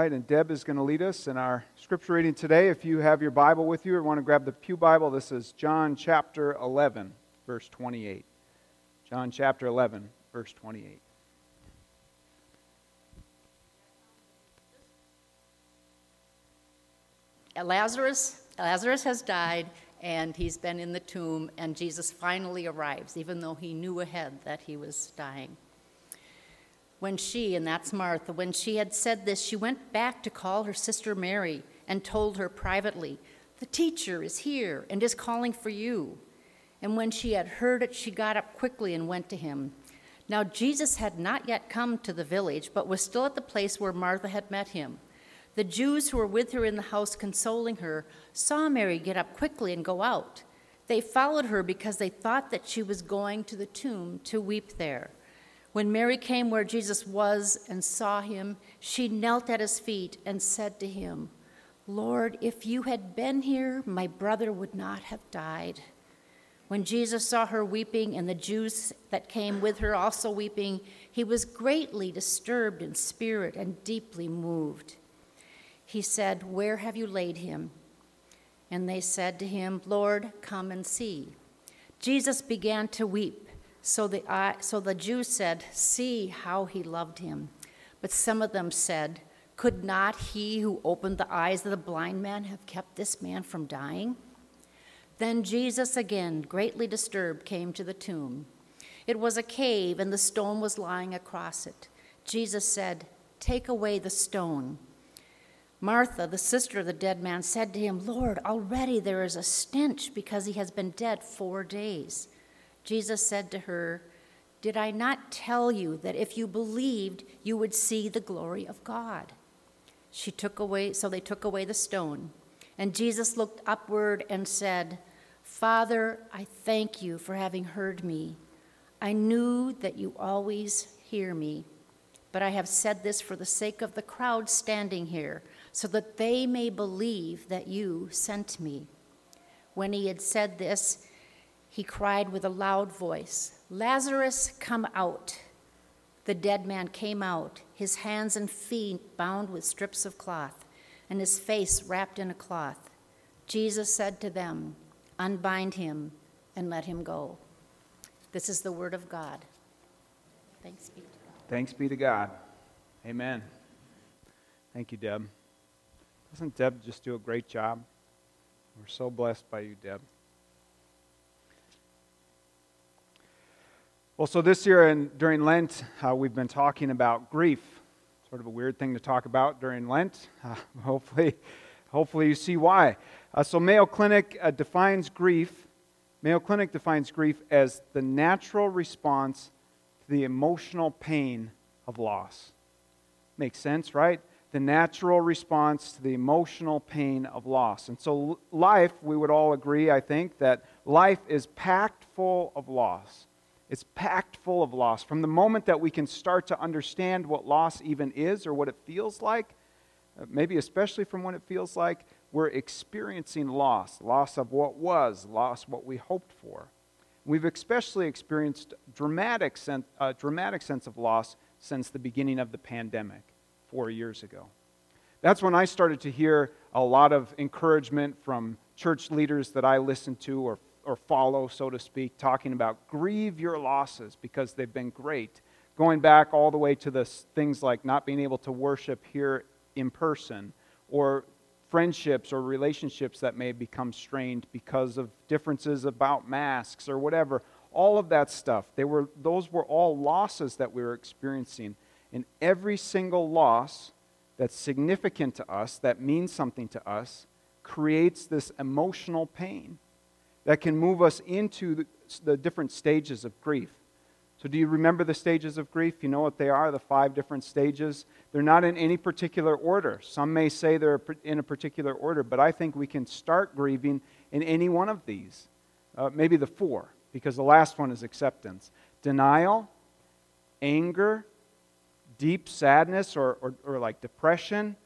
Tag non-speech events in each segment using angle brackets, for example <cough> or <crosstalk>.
right, and Deb is going to lead us in our scripture reading today. If you have your Bible with you or want to grab the Pew Bible, this is John chapter 11, verse 28. John chapter 11, verse 28. Lazarus, Lazarus has died, and he's been in the tomb, and Jesus finally arrives, even though he knew ahead that he was dying. When she, and that's Martha, when she had said this, she went back to call her sister Mary and told her privately, The teacher is here and is calling for you. And when she had heard it, she got up quickly and went to him. Now, Jesus had not yet come to the village, but was still at the place where Martha had met him. The Jews who were with her in the house consoling her saw Mary get up quickly and go out. They followed her because they thought that she was going to the tomb to weep there. When Mary came where Jesus was and saw him, she knelt at his feet and said to him, Lord, if you had been here, my brother would not have died. When Jesus saw her weeping and the Jews that came with her also weeping, he was greatly disturbed in spirit and deeply moved. He said, Where have you laid him? And they said to him, Lord, come and see. Jesus began to weep. So the, uh, so the Jews said, See how he loved him. But some of them said, Could not he who opened the eyes of the blind man have kept this man from dying? Then Jesus, again, greatly disturbed, came to the tomb. It was a cave, and the stone was lying across it. Jesus said, Take away the stone. Martha, the sister of the dead man, said to him, Lord, already there is a stench because he has been dead four days. Jesus said to her, Did I not tell you that if you believed, you would see the glory of God? She took away, so they took away the stone. And Jesus looked upward and said, Father, I thank you for having heard me. I knew that you always hear me, but I have said this for the sake of the crowd standing here, so that they may believe that you sent me. When he had said this, he cried with a loud voice, Lazarus, come out. The dead man came out, his hands and feet bound with strips of cloth, and his face wrapped in a cloth. Jesus said to them, Unbind him and let him go. This is the word of God. Thanks be to God. Thanks be to God. Amen. Thank you, Deb. Doesn't Deb just do a great job? We're so blessed by you, Deb. Well, so this year and during Lent, uh, we've been talking about grief. Sort of a weird thing to talk about during Lent. Uh, <laughs> hopefully, hopefully you see why. Uh, so Mayo Clinic uh, defines grief. Mayo Clinic defines grief as the natural response to the emotional pain of loss. Makes sense, right? The natural response to the emotional pain of loss. And so, life, we would all agree, I think, that life is packed full of loss. It's packed full of loss. From the moment that we can start to understand what loss even is or what it feels like, uh, maybe especially from what it feels like, we're experiencing loss loss of what was, loss what we hoped for. We've especially experienced dramatic sense, uh, dramatic sense of loss since the beginning of the pandemic four years ago. That's when I started to hear a lot of encouragement from church leaders that I listened to or or follow, so to speak, talking about grieve your losses because they've been great. Going back all the way to the things like not being able to worship here in person or friendships or relationships that may become strained because of differences about masks or whatever. All of that stuff. They were, those were all losses that we were experiencing. And every single loss that's significant to us, that means something to us, creates this emotional pain that can move us into the, the different stages of grief. So, do you remember the stages of grief? You know what they are, the five different stages. They're not in any particular order. Some may say they're in a particular order, but I think we can start grieving in any one of these. Uh, maybe the four, because the last one is acceptance denial, anger, deep sadness or, or, or like depression,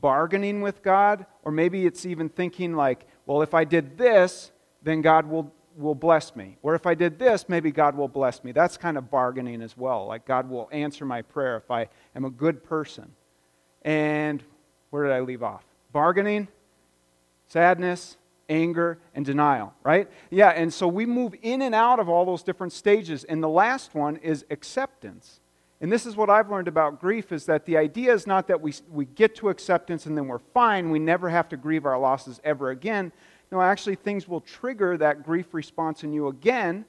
bargaining with God, or maybe it's even thinking like, well, if I did this, then God will, will bless me. Or if I did this, maybe God will bless me. That's kind of bargaining as well. Like God will answer my prayer if I am a good person. And Where did I leave off? Bargaining, sadness, anger, and denial, right? Yeah, and so we move in and out of all those different stages. And the last one is acceptance. And this is what I've learned about grief is that the idea is not that we, we get to acceptance and then we're fine. We never have to grieve our losses ever again. No, actually, things will trigger that grief response in you again.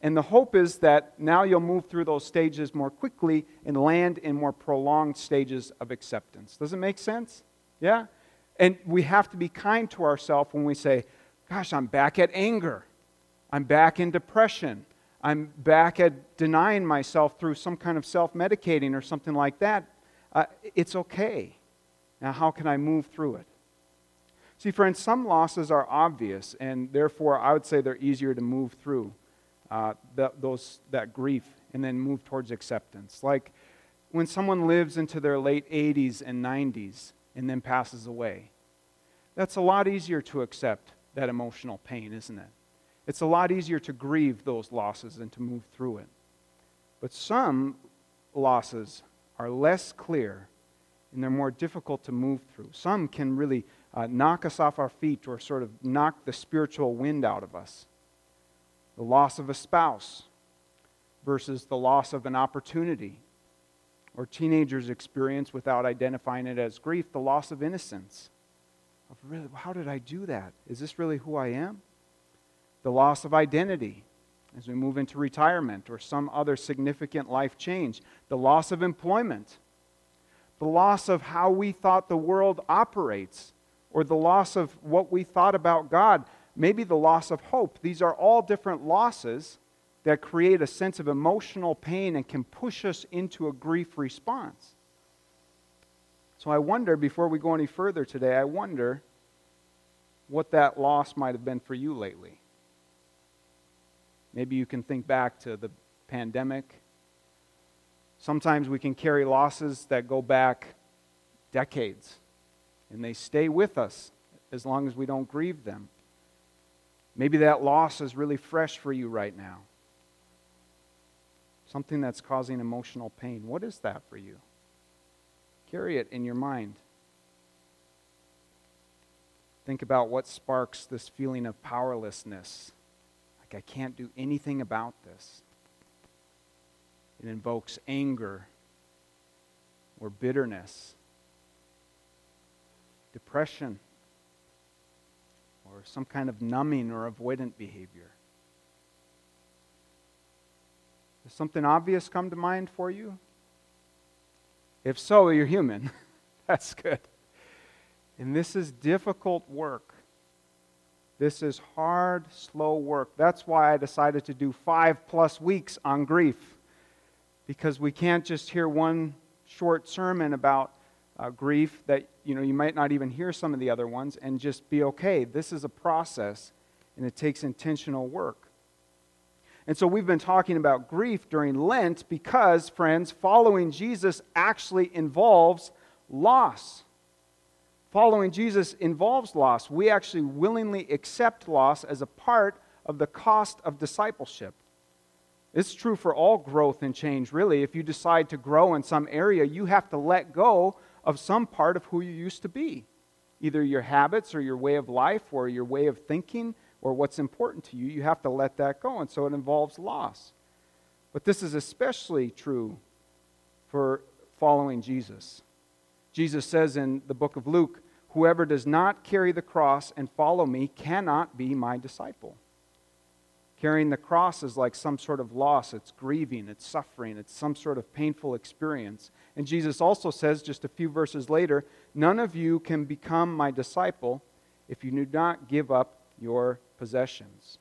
And the hope is that now you'll move through those stages more quickly and land in more prolonged stages of acceptance. Does it make sense? Yeah? And we have to be kind to ourselves when we say, Gosh, I'm back at anger. I'm back in depression. I'm back at denying myself through some kind of self medicating or something like that. Uh, it's okay. Now, how can I move through it? See, friends, some losses are obvious, and therefore I would say they're easier to move through uh, the, those, that grief and then move towards acceptance. Like when someone lives into their late 80s and 90s and then passes away, that's a lot easier to accept that emotional pain, isn't it? It's a lot easier to grieve those losses and to move through it. But some losses are less clear and they're more difficult to move through. Some can really uh, knock us off our feet or sort of knock the spiritual wind out of us. The loss of a spouse versus the loss of an opportunity, or teenagers experience without identifying it as grief, the loss of innocence. Of really, how did I do that? Is this really who I am? The loss of identity as we move into retirement or some other significant life change. The loss of employment. The loss of how we thought the world operates or the loss of what we thought about God, maybe the loss of hope. These are all different losses that create a sense of emotional pain and can push us into a grief response. So I wonder, before we go any further today, I wonder what that loss might have been for you lately. Maybe you can think back to the pandemic. Sometimes we can carry losses that go back decades and they stay with us as long as we don't grieve them. Maybe that loss is really fresh for you right now. Something that's causing emotional pain. What is that for you? Carry it in your mind. Think about what sparks this feeling of powerlessness. Like, I can't do anything about this. It invokes anger or bitterness depression, or some kind of numbing or avoidant behavior. Does something obvious come to mind for you? If so, you're human. <laughs> That's good. And this is difficult work. This is hard, slow work. That's why I decided to do five plus weeks on grief. Because we can't just hear one short sermon about uh, grief that you know you might not even hear some of the other ones and just be okay. This is a process and it takes intentional work. And so we've been talking about grief during lent because friends following jesus actually involves loss. Following jesus involves loss. We actually willingly accept loss as a part of the cost of discipleship. It's true for all growth and change, really. If you decide to grow in some area, you have to let go of some part of who you used to be either your habits or your way of life or your way of thinking or what's important to you. You have to let that go. And so it involves loss. But this is especially true for following Jesus. Jesus says in the book of Luke, Whoever does not carry the cross and follow me cannot be my disciple. Carrying the cross is like some sort of loss. It's grieving, it's suffering, it's some sort of painful experience. And Jesus also says, just a few verses later, None of you can become my disciple if you do not give up your possessions.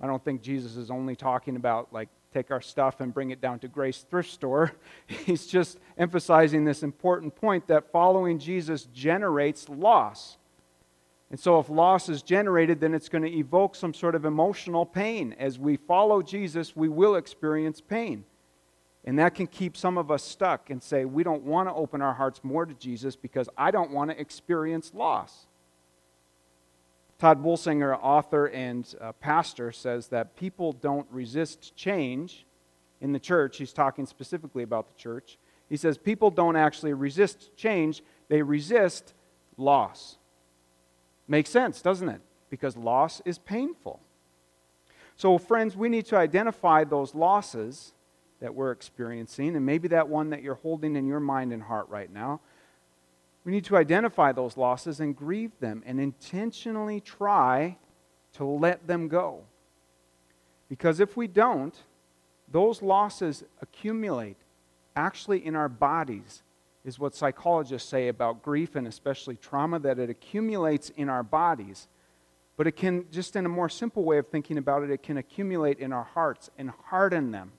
I don't think Jesus is only talking about, like, take our stuff and bring it down to Grace Thrift Store. <laughs> He's just emphasizing this important point that following Jesus generates loss. And so, if loss is generated, then it's going to evoke some sort of emotional pain. As we follow Jesus, we will experience pain. And that can keep some of us stuck and say, we don't want to open our hearts more to Jesus because I don't want to experience loss. Tod Bolsinger, author and uh, pastor, says that people don't resist change in the church. He's talking specifically about the church. He says people don't actually resist change, they resist loss. Makes sense, doesn't it? Because loss is painful. So, friends, we need to identify those losses that we're experiencing, and maybe that one that you're holding in your mind and heart right now. We need to identify those losses and grieve them and intentionally try to let them go. Because if we don't, those losses accumulate actually in our bodies, is what psychologists say about grief and especially trauma, that it accumulates in our bodies. But it can, just in a more simple way of thinking about it, it can accumulate in our hearts and harden them.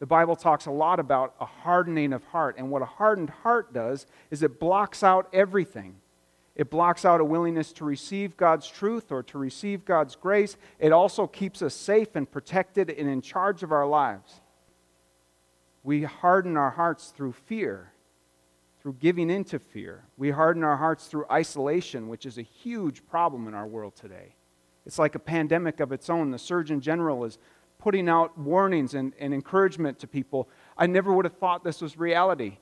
The Bible talks a lot about a hardening of heart. And what a hardened heart does is it blocks out everything. It blocks out a willingness to receive God's truth or to receive God's grace. It also keeps us safe and protected and in charge of our lives. We harden our hearts through fear, through giving into fear. We harden our hearts through isolation, which is a huge problem in our world today. It's like a pandemic of its own. The Surgeon General is putting out warnings and, and encouragement to people. I never would have thought this was reality.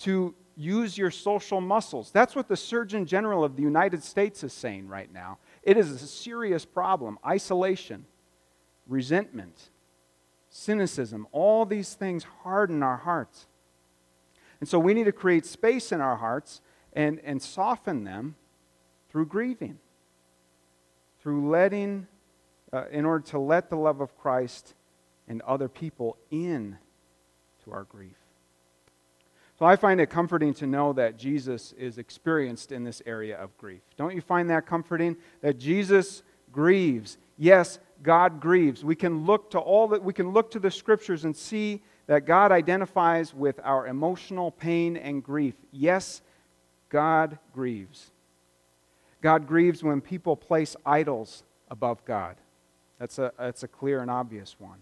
To use your social muscles. That's what the Surgeon General of the United States is saying right now. It is a serious problem. Isolation, resentment, cynicism, all these things harden our hearts. And so we need to create space in our hearts and, and soften them through grieving, through letting, uh, in order to let the love of Christ and other people in to our grief. So I find it comforting to know that Jesus is experienced in this area of grief. Don't you find that comforting? That Jesus grieves. Yes, God grieves. We can look to all that we can look to the scriptures and see that God identifies with our emotional pain and grief. Yes, God grieves. God grieves when people place idols above God. That's a, that's a clear and obvious one.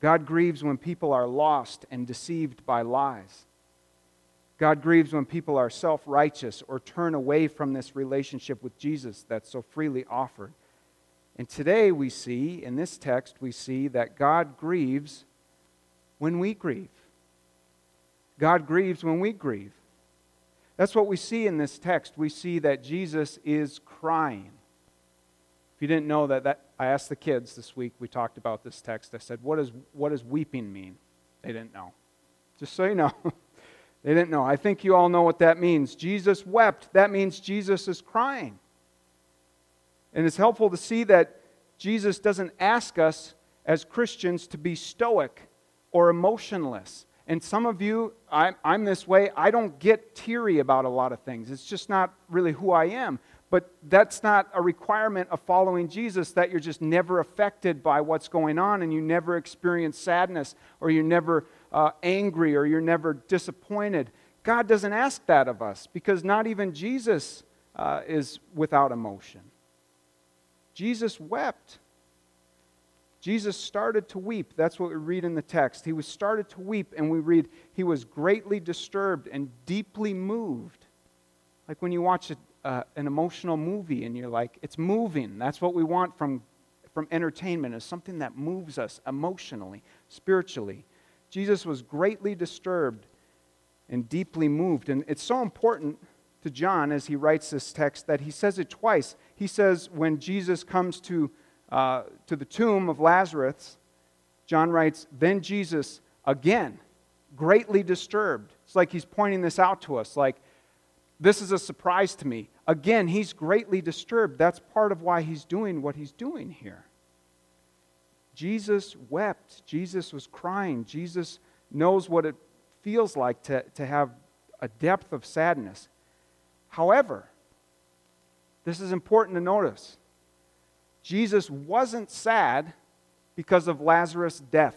God grieves when people are lost and deceived by lies. God grieves when people are self righteous or turn away from this relationship with Jesus that's so freely offered. And today we see, in this text, we see that God grieves when we grieve. God grieves when we grieve. That's what we see in this text. We see that Jesus is crying. If you didn't know that, that I asked the kids this week, we talked about this text. I said, what, is, what does weeping mean? They didn't know. Just so you know. <laughs> They didn't know. I think you all know what that means. Jesus wept. That means Jesus is crying. And it's helpful to see that Jesus doesn't ask us as Christians to be stoic or emotionless. And some of you, I'm, I'm, this way, I don't get teary about a lot of things. It's just not really who I am. But that's not a requirement of following Jesus that you're just never affected by what's going on and you never experience sadness or you're never uh, angry or you're never disappointed. God doesn't ask that of us because not even Jesus uh, is without emotion. Jesus wept. Jesus started to weep. That's what we read in the text. He was started to weep, and we read, he was greatly disturbed and deeply moved. Like when you watch a, uh, an emotional movie and you're like, it's moving. That's what we want from, from entertainment, is something that moves us emotionally, spiritually. Jesus was greatly disturbed and deeply moved. And it's so important to John as he writes this text that he says it twice. He says, when Jesus comes to, uh, to the tomb of Lazarus, John writes, then Jesus again, greatly disturbed. It's like he's pointing this out to us, like, this is a surprise to me. Again, he's greatly disturbed. That's part of why he's doing what he's doing here. Jesus wept. Jesus was crying. Jesus knows what it feels like to, to have a depth of sadness. However, this is important to notice. Jesus wasn't sad because of Lazarus' death.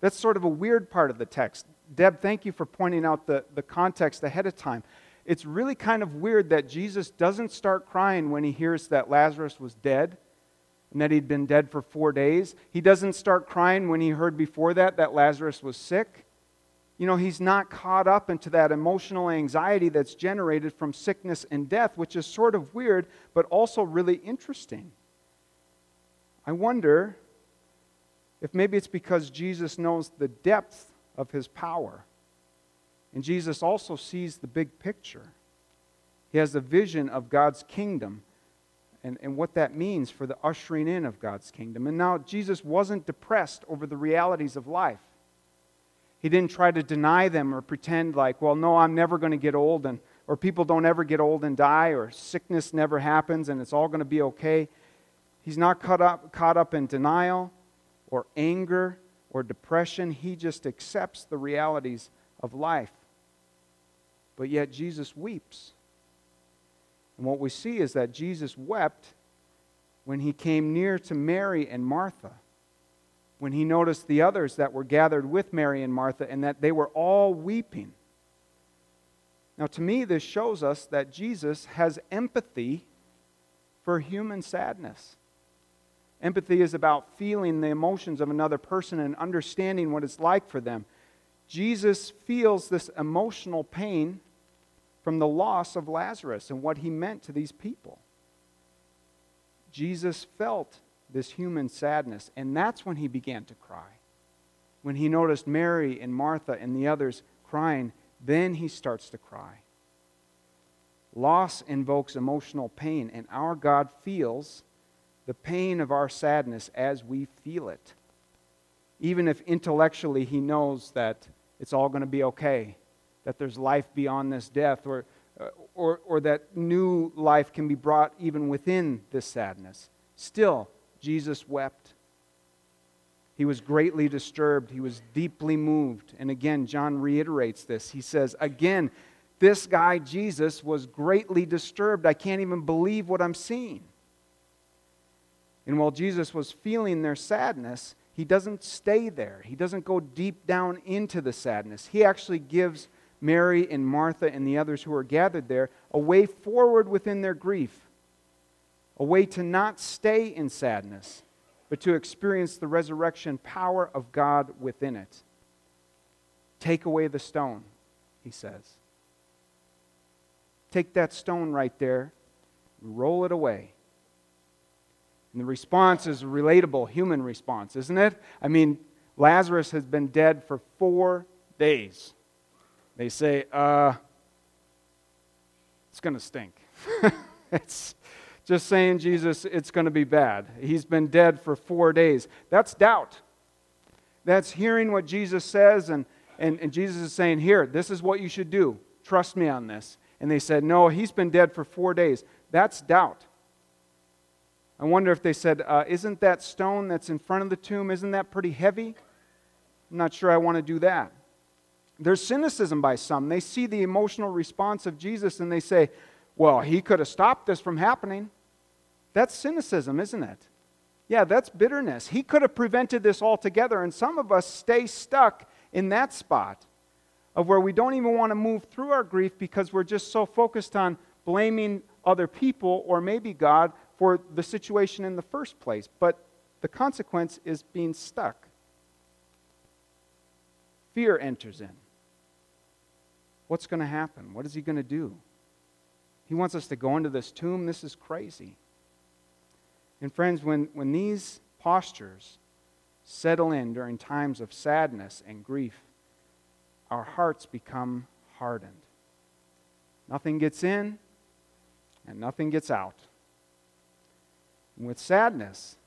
That's sort of a weird part of the text. Deb, thank you for pointing out the, the context ahead of time. It's really kind of weird that Jesus doesn't start crying when he hears that Lazarus was dead and that he'd been dead for four days. He doesn't start crying when he heard before that that Lazarus was sick. You know, he's not caught up into that emotional anxiety that's generated from sickness and death, which is sort of weird, but also really interesting. I wonder if maybe it's because Jesus knows the depth of his power And Jesus also sees the big picture. He has a vision of God's kingdom and, and what that means for the ushering in of God's kingdom. And now, Jesus wasn't depressed over the realities of life. He didn't try to deny them or pretend like, well, no, I'm never going to get old, and, or people don't ever get old and die, or sickness never happens and it's all going to be okay. He's not caught up, caught up in denial or anger or depression. He just accepts the realities of life. But yet, Jesus weeps. And what we see is that Jesus wept when he came near to Mary and Martha, when he noticed the others that were gathered with Mary and Martha, and that they were all weeping. Now, to me, this shows us that Jesus has empathy for human sadness. Empathy is about feeling the emotions of another person and understanding what it's like for them. Jesus feels this emotional pain from the loss of Lazarus and what he meant to these people. Jesus felt this human sadness, and that's when he began to cry. When he noticed Mary and Martha and the others crying, then he starts to cry. Loss invokes emotional pain, and our God feels the pain of our sadness as we feel it. Even if intellectually he knows that it's all going to be okay that there's life beyond this death, or, uh, or, or that new life can be brought even within this sadness. Still, Jesus wept. He was greatly disturbed. He was deeply moved. And again, John reiterates this. He says, Again, this guy, Jesus, was greatly disturbed. I can't even believe what I'm seeing. And while Jesus was feeling their sadness, he doesn't stay there. He doesn't go deep down into the sadness. He actually gives Mary and Martha and the others who are gathered there a way forward within their grief, a way to not stay in sadness, but to experience the resurrection power of God within it. Take away the stone, he says. Take that stone right there, roll it away. And the response is a relatable human response, isn't it? I mean, Lazarus has been dead for four days. They say, uh, it's going to stink. <laughs> it's just saying, Jesus, it's going to be bad. He's been dead for four days. That's doubt. That's hearing what Jesus says, and, and, and Jesus is saying, Here, this is what you should do. Trust me on this. And they said, No, he's been dead for four days. That's doubt. I wonder if they said, uh, Isn't that stone that's in front of the tomb, isn't that pretty heavy? I'm not sure I want to do that. There's cynicism by some. They see the emotional response of Jesus and they say, well, he could have stopped this from happening. That's cynicism, isn't it? Yeah, that's bitterness. He could have prevented this altogether. And some of us stay stuck in that spot of where we don't even want to move through our grief because we're just so focused on blaming other people or maybe God for the situation in the first place. But the consequence is being stuck. Fear enters in. What's going to happen? What is he going to do? He wants us to go into this tomb. This is crazy. And, friends, when, when these postures settle in during times of sadness and grief, our hearts become hardened. Nothing gets in and nothing gets out. And with sadness,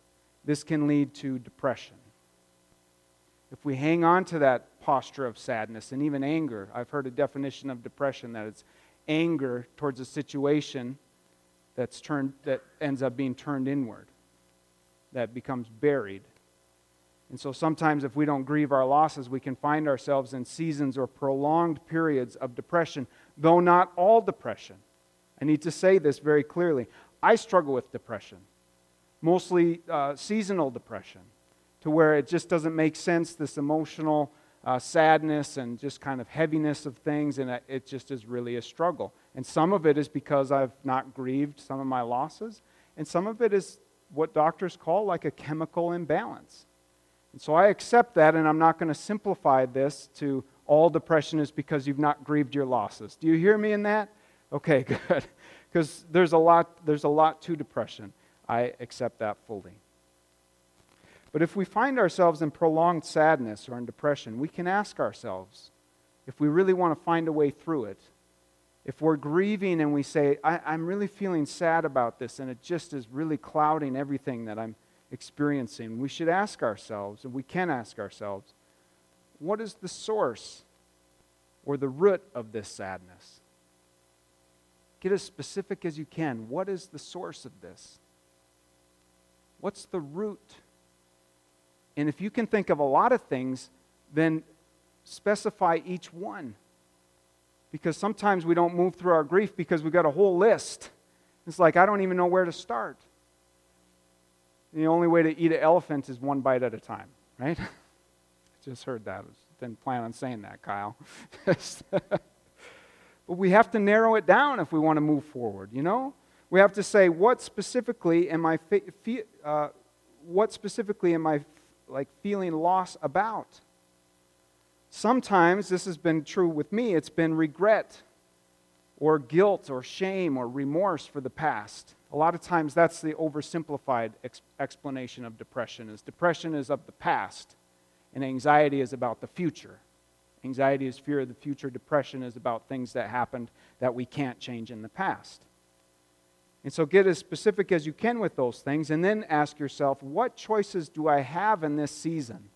this can lead to depression. If we hang on to that posture of sadness and even anger. I've heard a definition of depression that it's anger towards a situation that's turned that ends up being turned inward, that becomes buried. And so sometimes if we don't grieve our losses, we can find ourselves in seasons or prolonged periods of depression, though not all depression. I need to say this very clearly. I struggle with depression, mostly uh, seasonal depression, to where it just doesn't make sense, this emotional uh, sadness and just kind of heaviness of things, and it just is really a struggle. And some of it is because I've not grieved some of my losses, and some of it is what doctors call like a chemical imbalance. And so I accept that, and I'm not going to simplify this to all depression is because you've not grieved your losses. Do you hear me in that? Okay, <laughs> good. Because there's a lot, there's a lot to depression. I accept that fully. But if we find ourselves in prolonged sadness or in depression, we can ask ourselves if we really want to find a way through it, if we're grieving and we say, I, am really feeling sad about this and it just is really clouding everything that I'm experiencing, we should ask ourselves, and we can ask ourselves, what is the source or the root of this sadness? Get as specific as you can. What is the source of this? What's the root? And if you can think of a lot of things, then specify each one. Because sometimes we don't move through our grief because we've got a whole list. It's like, I don't even know where to start. The only way to eat an elephant is one bite at a time, right? <laughs> I just heard that. Didn't plan on saying that, Kyle. <laughs> but we have to narrow it down if we want to move forward, you know? We have to say, what specifically am I, fe- uh, what specifically am I like feeling loss about? Sometimes, this has been true with me, it's been regret or guilt or shame or remorse for the past. A lot of times that's the oversimplified ex- explanation of depression is depression is of the past and anxiety is about the future. Anxiety is fear of the future, depression is about things that happened that we can't change in the past. And so get as specific as you can with those things and then ask yourself, what choices do I have in this season?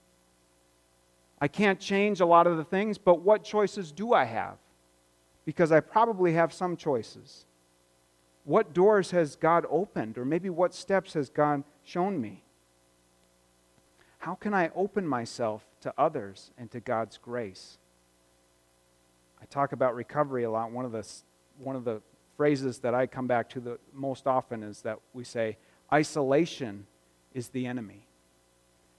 I can't change a lot of the things, but what choices do I have? Because I probably have some choices. What doors has God opened, or maybe what steps has God shown me? How can I open myself to others and to God's grace? I talk about recovery a lot. One of the, one of the phrases that I come back to the most often is that we say, isolation is the enemy.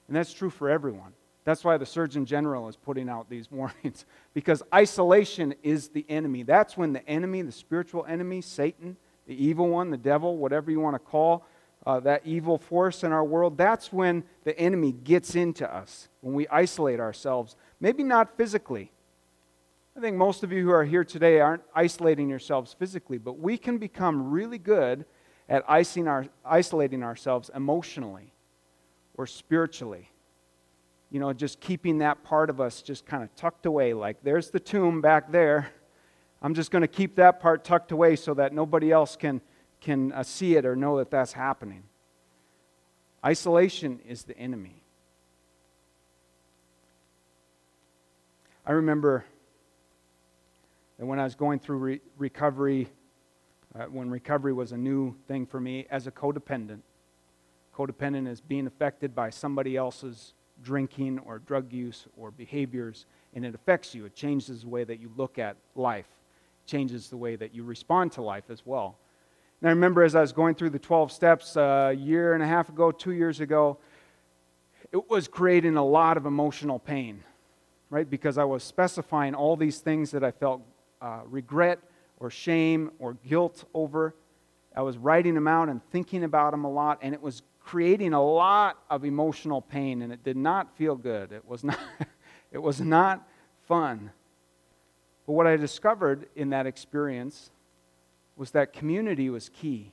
And that's true for everyone. That's why the Surgeon General is putting out these <laughs> warnings, because isolation is the enemy. That's when the enemy, the spiritual enemy, Satan, the evil one, the devil, whatever you want to call uh, that evil force in our world, that's when the enemy gets into us, when we isolate ourselves. Maybe not physically. I think most of you who are here today aren't isolating yourselves physically, but we can become really good at isolating ourselves emotionally or spiritually you know, just keeping that part of us just kind of tucked away. Like, there's the tomb back there. I'm just going to keep that part tucked away so that nobody else can, can uh, see it or know that that's happening. Isolation is the enemy. I remember that when I was going through re- recovery, uh, when recovery was a new thing for me as a codependent, codependent is being affected by somebody else's drinking or drug use or behaviors, and it affects you. It changes the way that you look at life, it changes the way that you respond to life as well. And I remember as I was going through the 12 steps uh, a year and a half ago, two years ago, it was creating a lot of emotional pain, right? Because I was specifying all these things that I felt uh, regret or shame or guilt over. I was writing them out and thinking about them a lot, and it was creating a lot of emotional pain, and it did not feel good. It was <laughs> not, it was not fun. But what I discovered in that experience was that community was key.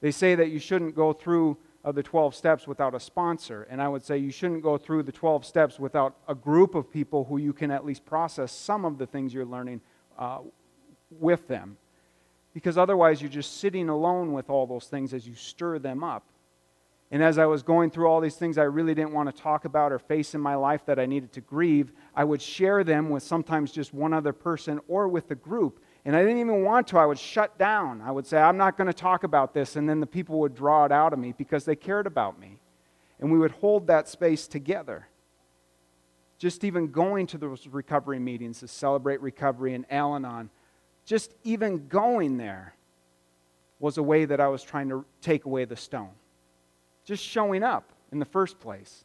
They say that you shouldn't go through of the 12 steps without a sponsor. And I would say you shouldn't go through the 12 steps without a group of people who you can at least process some of the things you're learning uh, with them. Because otherwise, you're just sitting alone with all those things as you stir them up. And as I was going through all these things I really didn't want to talk about or face in my life that I needed to grieve, I would share them with sometimes just one other person or with a group. And I didn't even want to. I would shut down. I would say, I'm not going to talk about this. And then the people would draw it out of me because they cared about me. And we would hold that space together. Just even going to those recovery meetings to celebrate recovery in Al Anon, just even going there was a way that I was trying to take away the stone just showing up in the first place.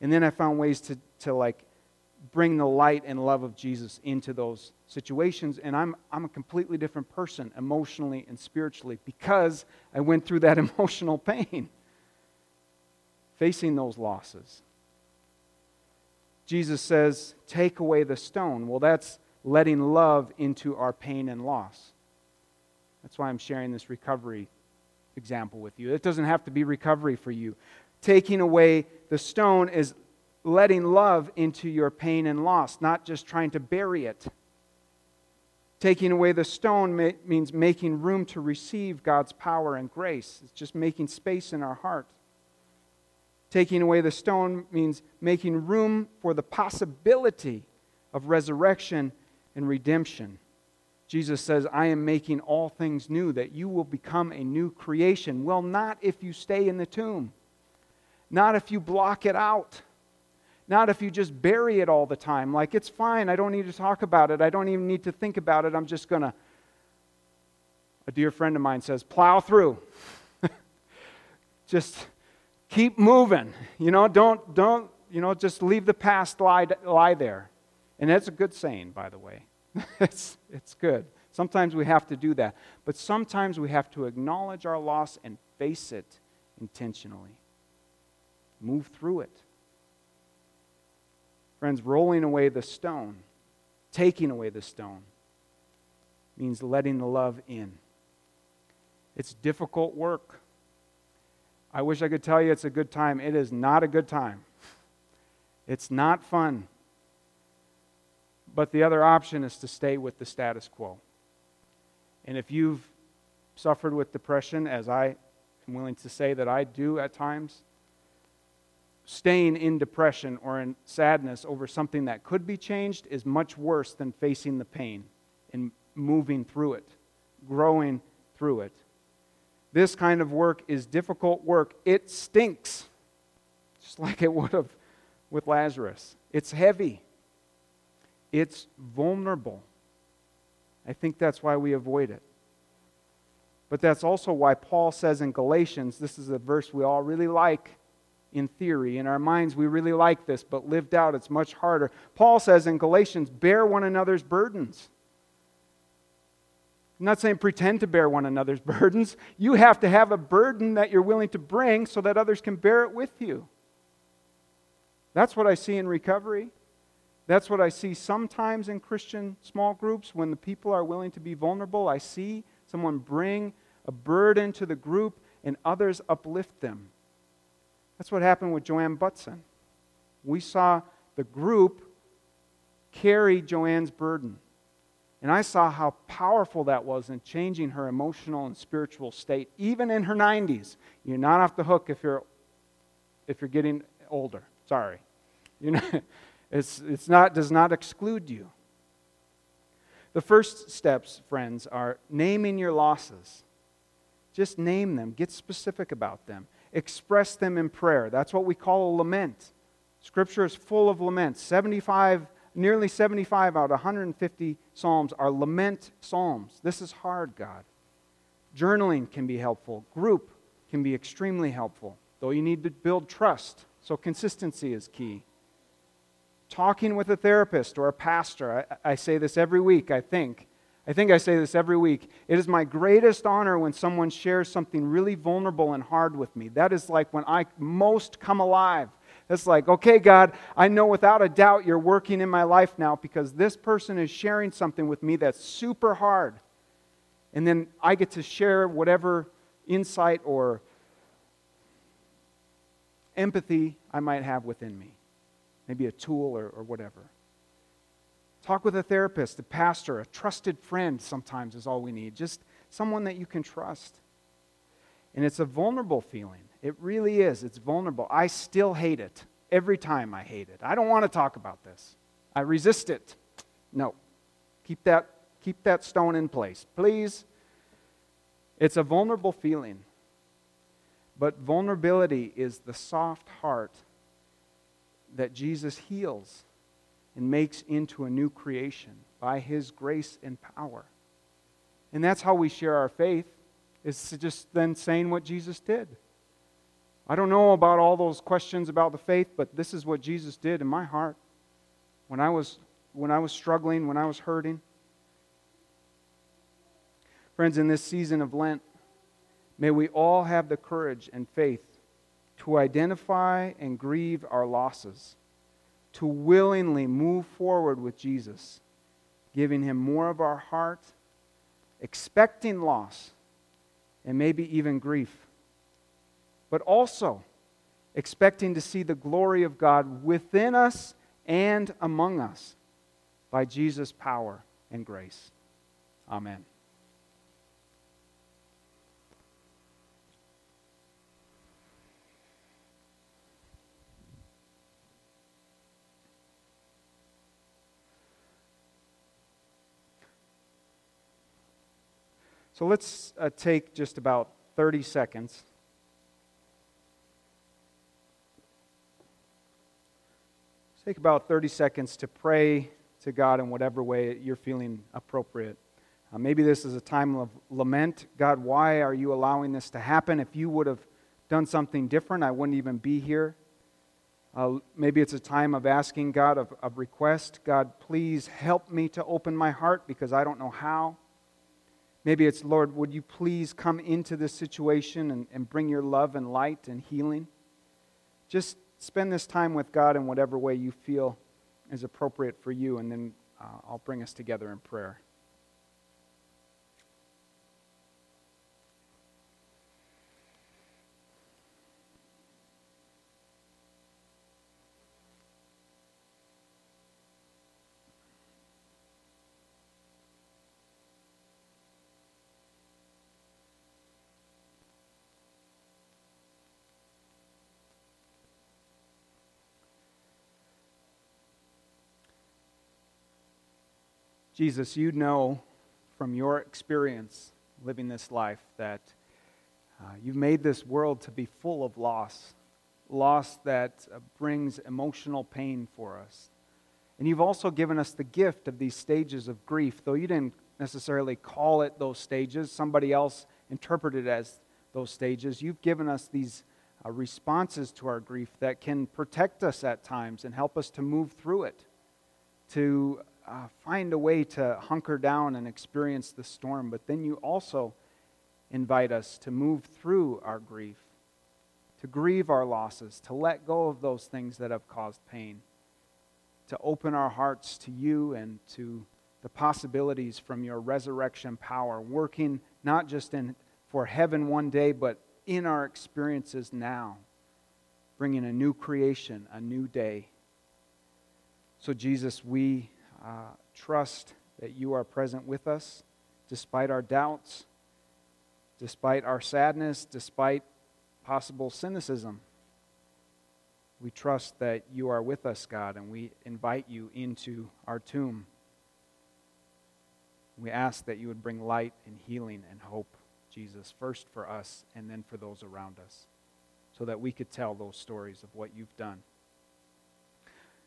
And then I found ways to, to like bring the light and love of Jesus into those situations. And I'm, I'm a completely different person emotionally and spiritually because I went through that <laughs> emotional pain, facing those losses. Jesus says, Take away the stone. Well, that's letting love into our pain and loss. That's why I'm sharing this recovery example with you. It doesn't have to be recovery for you. Taking away the stone is letting love into your pain and loss, not just trying to bury it. Taking away the stone means making room to receive God's power and grace. It's just making space in our heart. Taking away the stone means making room for the possibility of resurrection and redemption. Jesus says, I am making all things new, that you will become a new creation. Well, not if you stay in the tomb, not if you block it out, not if you just bury it all the time. Like, it's fine, I don't need to talk about it, I don't even need to think about it, I'm just going to. A dear friend of mine says, plow through. <laughs> just keep moving. You know, don't, don't, you know, just leave the past lie, lie there. And that's a good saying, by the way. <laughs> it's, it's good. Sometimes we have to do that. But sometimes we have to acknowledge our loss and face it intentionally. Move through it. Friends, rolling away the stone, taking away the stone, means letting the love in. It's difficult work. I wish I could tell you it's a good time. It is not a good time. It's not fun. But the other option is to stay with the status quo. And if you've suffered with depression, as I am willing to say that I do at times, staying in depression or in sadness over something that could be changed is much worse than facing the pain and moving through it, growing through it. This kind of work is difficult work. It stinks, just <laughs> like it would have with Lazarus. It's heavy, it's vulnerable. I think that's why we avoid it. But that's also why Paul says in Galatians, this is a verse we all really like in theory. In our minds, we really like this, but lived out, it's much harder. Paul says in Galatians, bear one another's burdens. I'm not saying pretend to bear one another's <laughs> burdens. You have to have a burden that you're willing to bring so that others can bear it with you. That's what I see in recovery. That's what I see sometimes in Christian small groups when the people are willing to be vulnerable. I see someone bring a burden to the group and others uplift them. That's what happened with Joanne Butson. We saw the group carry Joanne's burden. And I saw how powerful that was in changing her emotional and spiritual state, even in her 90s. You're not off the hook if you're, if you're getting older. Sorry. You're not, <laughs> it's, it's not, does not exclude you. The first steps, friends, are naming your losses. Just name them, get specific about them, express them in prayer. That's what we call a lament. Scripture is full of laments. 75 nearly 75 out of 150 Psalms are lament Psalms. This is hard, God. Journaling can be helpful, group can be extremely helpful, though you need to build trust, so consistency is key. Talking with a therapist or a pastor, I, I say this every week, I think. I think I say this every week. It is my greatest honor when someone shares something really vulnerable and hard with me. That is like when I most come alive it's like, okay, God, I know without a doubt you're working in my life now because this person is sharing something with me that's super hard. And then I get to share whatever insight or empathy I might have within me. Maybe a tool or, or whatever. Talk with a therapist, a pastor, a trusted friend sometimes is all we need. Just someone that you can trust. And it's a vulnerable feeling. It really is. It's vulnerable. I still hate it. Every time I hate it. I don't want to talk about this. I resist it. No. Keep that, keep that stone in place, please. It's a vulnerable feeling. But vulnerability is the soft heart that Jesus heals and makes into a new creation by his grace and power. And that's how we share our faith, is just then saying what Jesus did. I don't know about all those questions about the faith, but this is what Jesus did in my heart when I was, when I was struggling, when I was hurting. Friends, in this season of Lent, may we all have the courage and faith to identify and grieve our losses, to willingly move forward with Jesus, giving him more of our heart, expecting loss, and maybe even grief but also expecting to see the glory of God within us and among us by Jesus' power and grace. Amen. So let's uh, take just about 30 seconds. Take about 30 seconds to pray to God in whatever way you're feeling appropriate. Uh, maybe this is a time of lament. God, why are you allowing this to happen? If you would have done something different, I wouldn't even be here. Uh, maybe it's a time of asking God of, of request. God, please help me to open my heart because I don't know how. Maybe it's, Lord, would you please come into this situation and, and bring your love and light and healing? Just spend this time with God in whatever way you feel is appropriate for you, and then uh, I'll bring us together in prayer. Jesus, you know from your experience living this life that uh, you've made this world to be full of loss, loss that uh, brings emotional pain for us. And you've also given us the gift of these stages of grief, though you didn't necessarily call it those stages, somebody else interpreted it as those stages. You've given us these uh, responses to our grief that can protect us at times and help us to move through it, to uh, find a way to hunker down and experience the storm, but then you also invite us to move through our grief, to grieve our losses, to let go of those things that have caused pain, to open our hearts to you and to the possibilities from your resurrection power, working not just in for heaven one day, but in our experiences now, bringing a new creation, a new day. So, Jesus, we uh, trust that you are present with us despite our doubts, despite our sadness, despite possible cynicism. We trust that you are with us, God, and we invite you into our tomb. We ask that you would bring light and healing and hope, Jesus, first for us and then for those around us, so that we could tell those stories of what you've done.